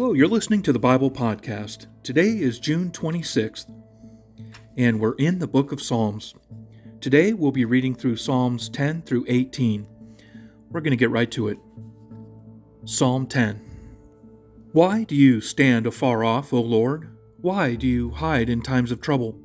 Hello, you're listening to the Bible Podcast. Today is June 26th, and we're in the book of Psalms. Today we'll be reading through Psalms 10 through 18. We're going to get right to it. Psalm 10 Why do you stand afar off, O Lord? Why do you hide in times of trouble?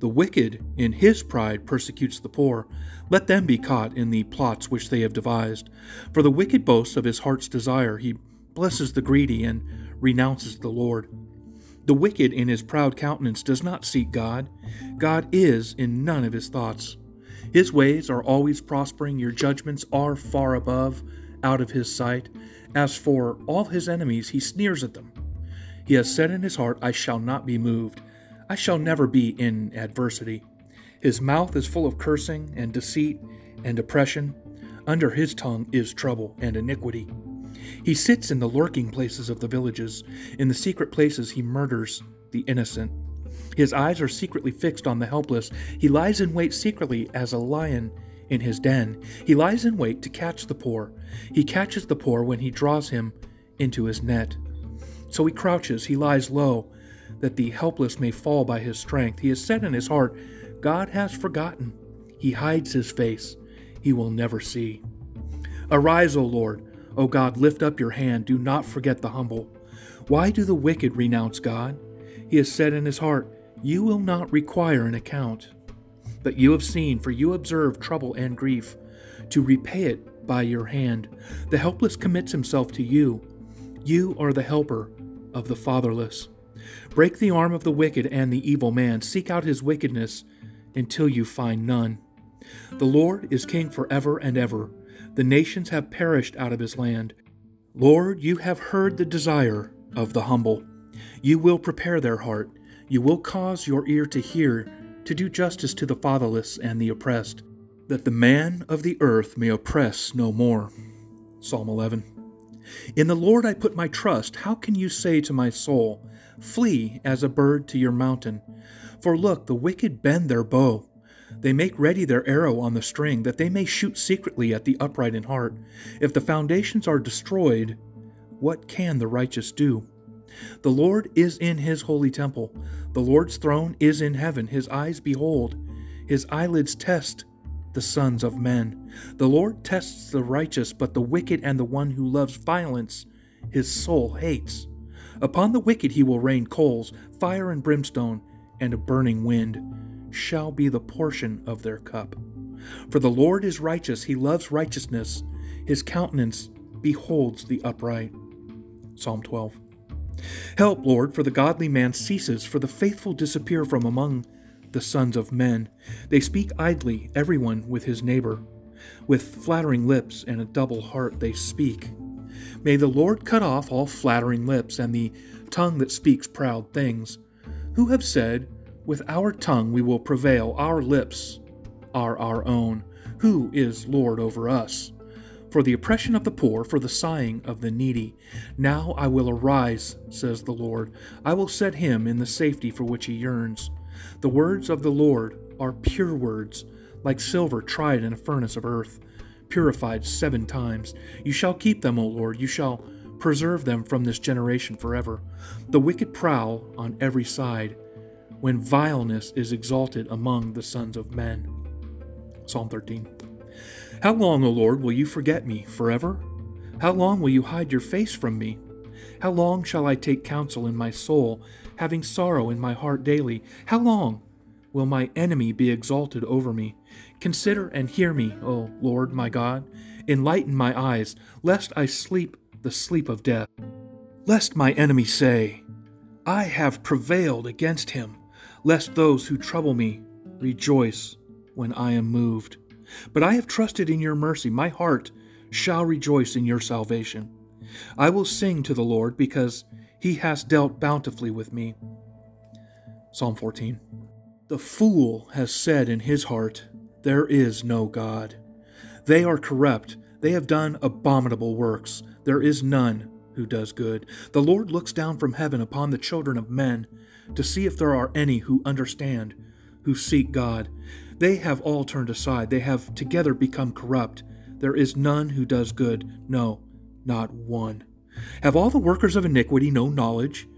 The wicked, in his pride, persecutes the poor. Let them be caught in the plots which they have devised. For the wicked boasts of his heart's desire. He blesses the greedy and renounces the Lord. The wicked in his proud countenance does not seek God. God is in none of his thoughts. His ways are always prospering, your judgments are far above, out of his sight. As for all his enemies, he sneers at them. He has said in his heart, I shall not be moved. I shall never be in adversity. His mouth is full of cursing and deceit and oppression. Under his tongue is trouble and iniquity. He sits in the lurking places of the villages. In the secret places he murders the innocent. His eyes are secretly fixed on the helpless. He lies in wait secretly as a lion in his den. He lies in wait to catch the poor. He catches the poor when he draws him into his net. So he crouches, he lies low, that the helpless may fall by his strength. He has said in his heart, God has forgotten. He hides his face. He will never see. Arise, O Lord. O God, lift up your hand. Do not forget the humble. Why do the wicked renounce God? He has said in his heart, You will not require an account. But you have seen, for you observe trouble and grief, to repay it by your hand. The helpless commits himself to you. You are the helper of the fatherless. Break the arm of the wicked and the evil man. Seek out his wickedness until you find none. The Lord is king forever and ever. The nations have perished out of his land. Lord, you have heard the desire of the humble. You will prepare their heart. You will cause your ear to hear, to do justice to the fatherless and the oppressed, that the man of the earth may oppress no more. Psalm 11. In the Lord I put my trust. How can you say to my soul, Flee as a bird to your mountain? For look, the wicked bend their bow. They make ready their arrow on the string, that they may shoot secretly at the upright in heart. If the foundations are destroyed, what can the righteous do? The Lord is in his holy temple. The Lord's throne is in heaven. His eyes behold, his eyelids test the sons of men. The Lord tests the righteous, but the wicked and the one who loves violence his soul hates. Upon the wicked he will rain coals, fire and brimstone, and a burning wind shall be the portion of their cup. For the Lord is righteous, he loves righteousness, his countenance beholds the upright. Psalm 12. Help, Lord, for the godly man ceases, for the faithful disappear from among the sons of men. They speak idly, everyone with his neighbor. With flattering lips and a double heart they speak. May the Lord cut off all flattering lips and the tongue that speaks proud things. Who have said, with our tongue we will prevail, our lips are our own. Who is Lord over us? For the oppression of the poor, for the sighing of the needy. Now I will arise, says the Lord. I will set him in the safety for which he yearns. The words of the Lord are pure words, like silver tried in a furnace of earth, purified seven times. You shall keep them, O Lord. You shall preserve them from this generation forever. The wicked prowl on every side when vileness is exalted among the sons of men. Psalm 13. How long, O Lord, will you forget me? Forever? How long will you hide your face from me? How long shall I take counsel in my soul, having sorrow in my heart daily? How long will my enemy be exalted over me? Consider and hear me, O Lord my God. Enlighten my eyes, lest I sleep the sleep of death. Lest my enemy say, I have prevailed against him lest those who trouble me rejoice when I am moved. But I have trusted in your mercy. My heart shall rejoice in your salvation. I will sing to the Lord because he has dealt bountifully with me. Psalm 14. The fool has said in his heart, There is no God. They are corrupt. They have done abominable works. There is none who does good. The Lord looks down from heaven upon the children of men to see if there are any who understand, who seek God. They have all turned aside. They have together become corrupt. There is none who does good. No, not one. Have all the workers of iniquity no knowledge,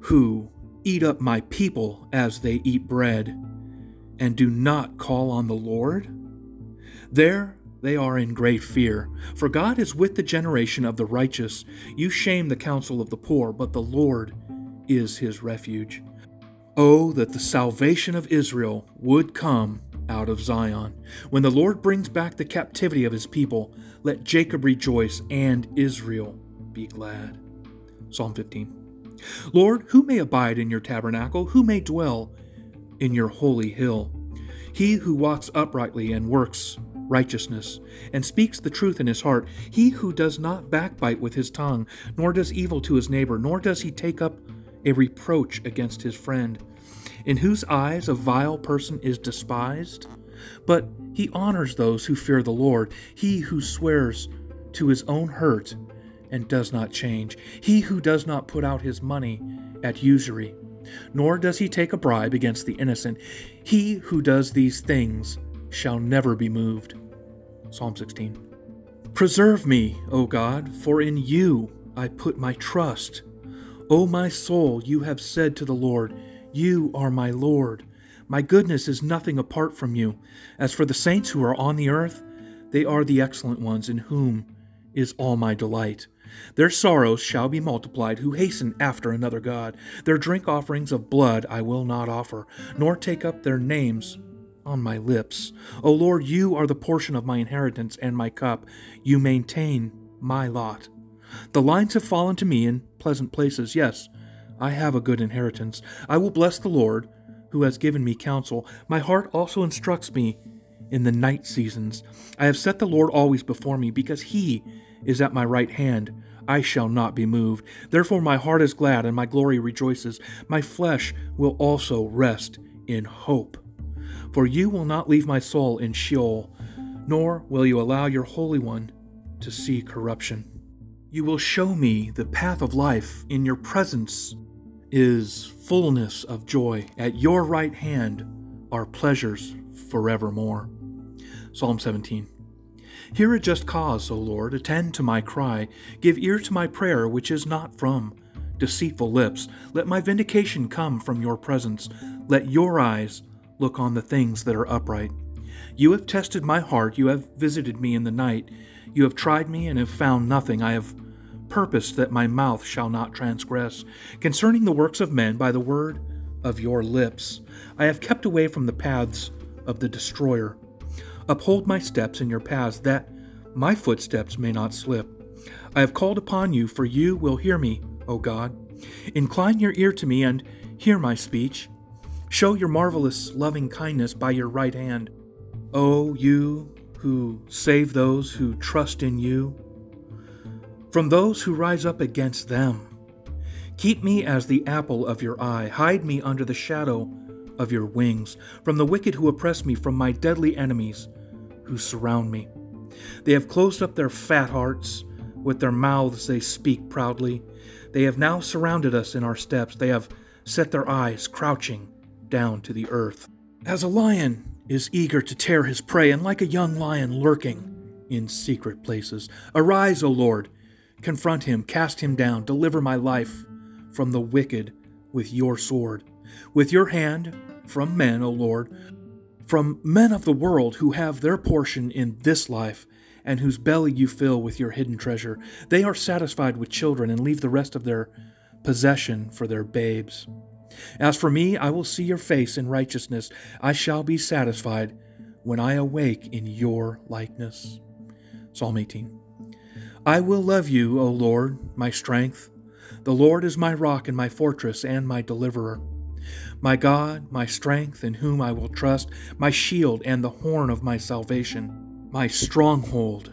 who eat up my people as they eat bread, and do not call on the Lord? There they are in great fear, for God is with the generation of the righteous. You shame the counsel of the poor, but the Lord is his refuge. Oh, that the salvation of Israel would come out of Zion. When the Lord brings back the captivity of his people, let Jacob rejoice and Israel be glad. Psalm 15. Lord, who may abide in your tabernacle? Who may dwell in your holy hill? He who walks uprightly and works righteousness, and speaks the truth in his heart, he who does not backbite with his tongue, nor does evil to his neighbor, nor does he take up a reproach against his friend, in whose eyes a vile person is despised, but he honors those who fear the Lord, he who swears to his own hurt and does not change, he who does not put out his money at usury, nor does he take a bribe against the innocent. He who does these things shall never be moved. Psalm 16. Preserve me, O God, for in you I put my trust. O my soul, you have said to the Lord, You are my Lord. My goodness is nothing apart from you. As for the saints who are on the earth, they are the excellent ones in whom is all my delight. Their sorrows shall be multiplied who hasten after another God. Their drink offerings of blood I will not offer, nor take up their names on my lips. O Lord, you are the portion of my inheritance and my cup. You maintain my lot. The lines have fallen to me in pleasant places. Yes, I have a good inheritance. I will bless the Lord, who has given me counsel. My heart also instructs me in the night seasons. I have set the Lord always before me, because he is at my right hand. I shall not be moved. Therefore my heart is glad, and my glory rejoices. My flesh will also rest in hope. For you will not leave my soul in Sheol, nor will you allow your Holy One to see corruption. You will show me the path of life. In your presence is fullness of joy. At your right hand are pleasures forevermore. Psalm 17. Hear a just cause, O Lord, attend to my cry. Give ear to my prayer, which is not from deceitful lips. Let my vindication come from your presence. Let your eyes look on the things that are upright. You have tested my heart, you have visited me in the night. You have tried me and have found nothing. I have purposed that my mouth shall not transgress. Concerning the works of men, by the word of your lips, I have kept away from the paths of the destroyer. Uphold my steps in your paths, that my footsteps may not slip. I have called upon you, for you will hear me, O God. Incline your ear to me and hear my speech. Show your marvelous loving kindness by your right hand. O you who save those who trust in you from those who rise up against them. Keep me as the apple of your eye. Hide me under the shadow of your wings, from the wicked who oppress me, from my deadly enemies who surround me. They have closed up their fat hearts. With their mouths they speak proudly. They have now surrounded us in our steps. They have set their eyes crouching down to the earth. As a lion is eager to tear his prey, and like a young lion lurking in secret places, arise, O Lord, confront him, cast him down, deliver my life from the wicked with your sword. With your hand from men, O Lord, from men of the world who have their portion in this life, and whose belly you fill with your hidden treasure. They are satisfied with children and leave the rest of their possession for their babes. As for me, I will see your face in righteousness. I shall be satisfied when I awake in your likeness. Psalm 18. I will love you, O Lord, my strength. The Lord is my rock and my fortress and my deliverer. My God, my strength, in whom I will trust, my shield and the horn of my salvation, my stronghold.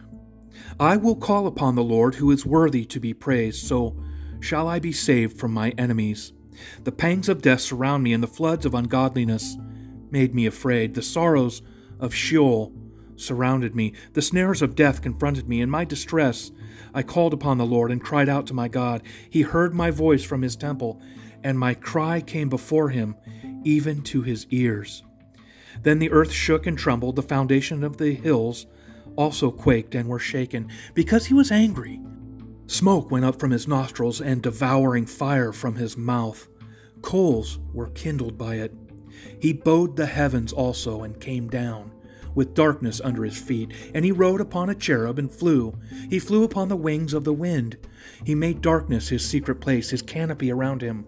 I will call upon the Lord, who is worthy to be praised, so shall I be saved from my enemies. The pangs of death surround me, and the floods of ungodliness made me afraid. The sorrows of Sheol surrounded me. The snares of death confronted me. In my distress, I called upon the Lord and cried out to my God. He heard my voice from his temple and my cry came before him, even to his ears. Then the earth shook and trembled, the foundation of the hills also quaked and were shaken, because he was angry. Smoke went up from his nostrils and devouring fire from his mouth. Coals were kindled by it. He bowed the heavens also and came down, with darkness under his feet. And he rode upon a cherub and flew. He flew upon the wings of the wind. He made darkness his secret place, his canopy around him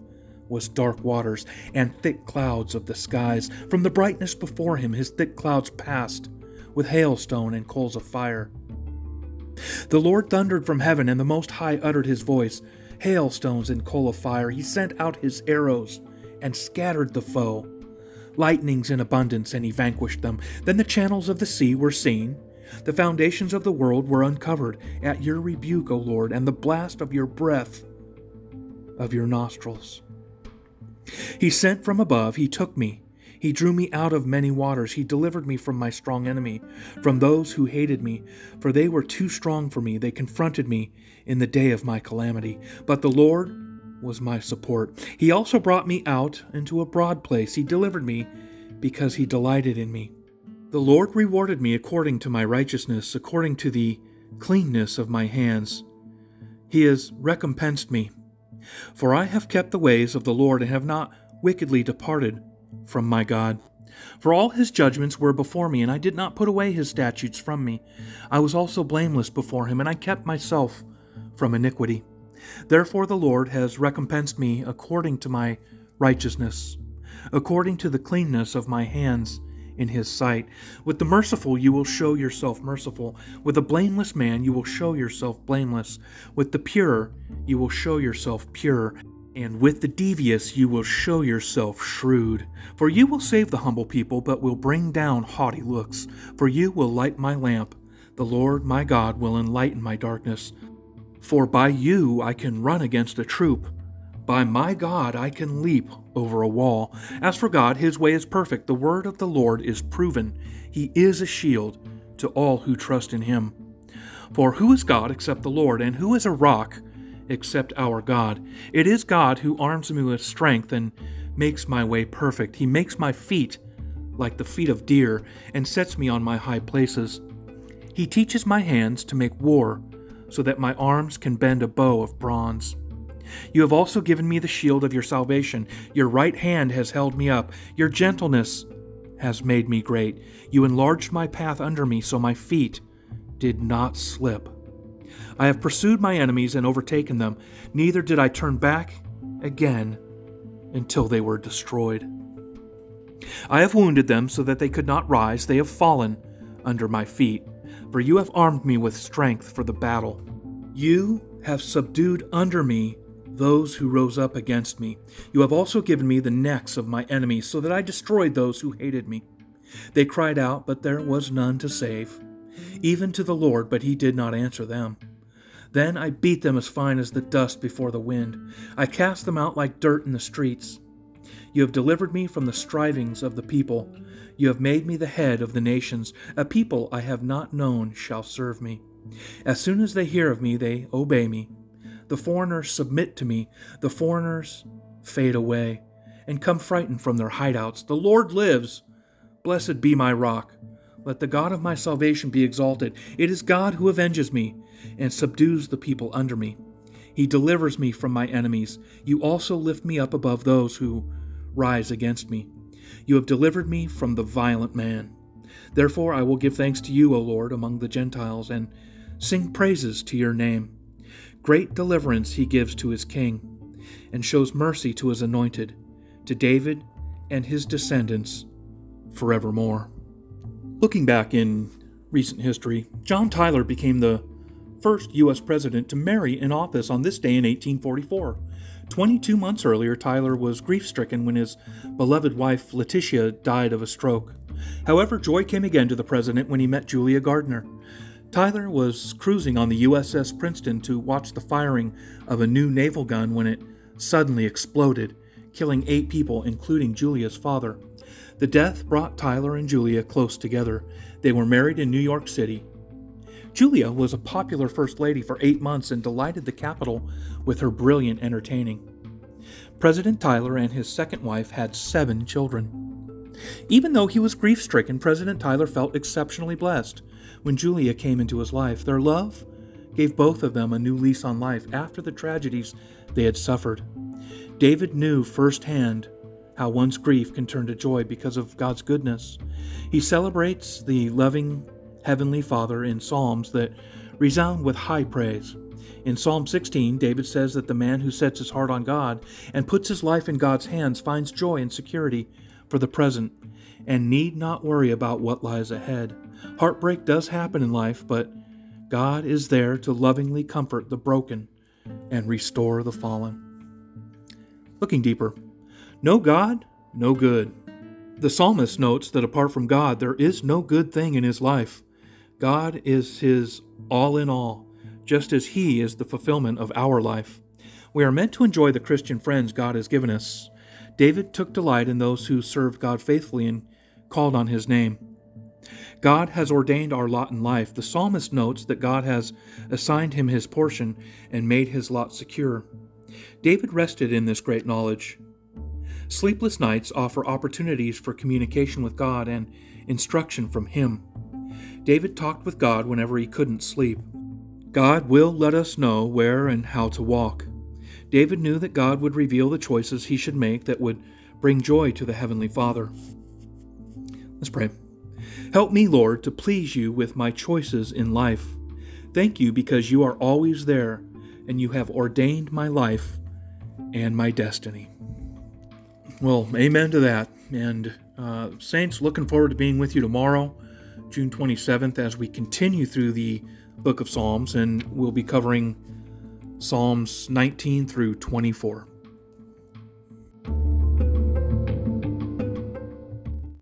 was dark waters and thick clouds of the skies. From the brightness before him, his thick clouds passed, with hailstone and coals of fire. The Lord thundered from heaven, and the Most High uttered his voice. Hailstones and coal of fire. He sent out his arrows and scattered the foe. Lightnings in abundance, and he vanquished them. Then the channels of the sea were seen. The foundations of the world were uncovered at your rebuke, O Lord, and the blast of your breath of your nostrils. He sent from above, he took me. He drew me out of many waters. He delivered me from my strong enemy, from those who hated me, for they were too strong for me. They confronted me in the day of my calamity. But the Lord was my support. He also brought me out into a broad place. He delivered me because he delighted in me. The Lord rewarded me according to my righteousness, according to the cleanness of my hands. He has recompensed me. For I have kept the ways of the Lord and have not wickedly departed from my God. For all his judgments were before me, and I did not put away his statutes from me. I was also blameless before him, and I kept myself from iniquity. Therefore the Lord has recompensed me according to my righteousness, according to the cleanness of my hands in his sight. With the merciful you will show yourself merciful. With a blameless man you will show yourself blameless. With the pure you will show yourself pure. And with the devious you will show yourself shrewd. For you will save the humble people, but will bring down haughty looks. For you will light my lamp. The Lord my God will enlighten my darkness. For by you I can run against a troop. By my God I can leap over a wall. As for God, his way is perfect. The word of the Lord is proven. He is a shield to all who trust in him. For who is God except the Lord, and who is a rock except our God? It is God who arms me with strength and makes my way perfect. He makes my feet like the feet of deer and sets me on my high places. He teaches my hands to make war so that my arms can bend a bow of bronze. You have also given me the shield of your salvation. Your right hand has held me up. Your gentleness has made me great. You enlarged my path under me so my feet did not slip. I have pursued my enemies and overtaken them. Neither did I turn back again until they were destroyed. I have wounded them so that they could not rise. They have fallen under my feet. For you have armed me with strength for the battle. You have subdued under me those who rose up against me. You have also given me the necks of my enemies, so that I destroyed those who hated me. They cried out, but there was none to save, even to the Lord, but he did not answer them. Then I beat them as fine as the dust before the wind. I cast them out like dirt in the streets. You have delivered me from the strivings of the people. You have made me the head of the nations. A people I have not known shall serve me. As soon as they hear of me, they obey me. The foreigners submit to me. The foreigners fade away and come frightened from their hideouts. The Lord lives. Blessed be my rock. Let the God of my salvation be exalted. It is God who avenges me and subdues the people under me. He delivers me from my enemies. You also lift me up above those who rise against me. You have delivered me from the violent man. Therefore I will give thanks to you, O Lord, among the Gentiles, and sing praises to your name. Great deliverance he gives to his king, and shows mercy to his anointed, to David and his descendants forevermore. Looking back in recent history, John Tyler became the first U.S. president to marry in office on this day in 1844. 22 months earlier, Tyler was grief stricken when his beloved wife Letitia died of a stroke. However, joy came again to the president when he met Julia Gardiner. Tyler was cruising on the USS Princeton to watch the firing of a new naval gun when it suddenly exploded, killing eight people, including Julia's father. The death brought Tyler and Julia close together. They were married in New York City. Julia was a popular First Lady for eight months and delighted the capital with her brilliant entertaining. President Tyler and his second wife had seven children. Even though he was grief stricken, President Tyler felt exceptionally blessed when Julia came into his life. Their love gave both of them a new lease on life after the tragedies they had suffered. David knew firsthand how one's grief can turn to joy because of God's goodness. He celebrates the loving Heavenly Father in Psalms that resound with high praise. In Psalm 16, David says that the man who sets his heart on God and puts his life in God's hands finds joy and security for the present and need not worry about what lies ahead. Heartbreak does happen in life, but God is there to lovingly comfort the broken and restore the fallen. Looking deeper, no God, no good. The psalmist notes that apart from God, there is no good thing in his life. God is his all in all, just as he is the fulfillment of our life. We are meant to enjoy the Christian friends God has given us. David took delight in those who served God faithfully and called on his name. God has ordained our lot in life. The psalmist notes that God has assigned him his portion and made his lot secure. David rested in this great knowledge. Sleepless nights offer opportunities for communication with God and instruction from Him. David talked with God whenever he couldn't sleep. God will let us know where and how to walk. David knew that God would reveal the choices he should make that would bring joy to the Heavenly Father. Let's pray. Help me, Lord, to please you with my choices in life. Thank you because you are always there and you have ordained my life and my destiny. Well, amen to that. And, uh, Saints, looking forward to being with you tomorrow, June 27th, as we continue through the book of Psalms, and we'll be covering Psalms 19 through 24.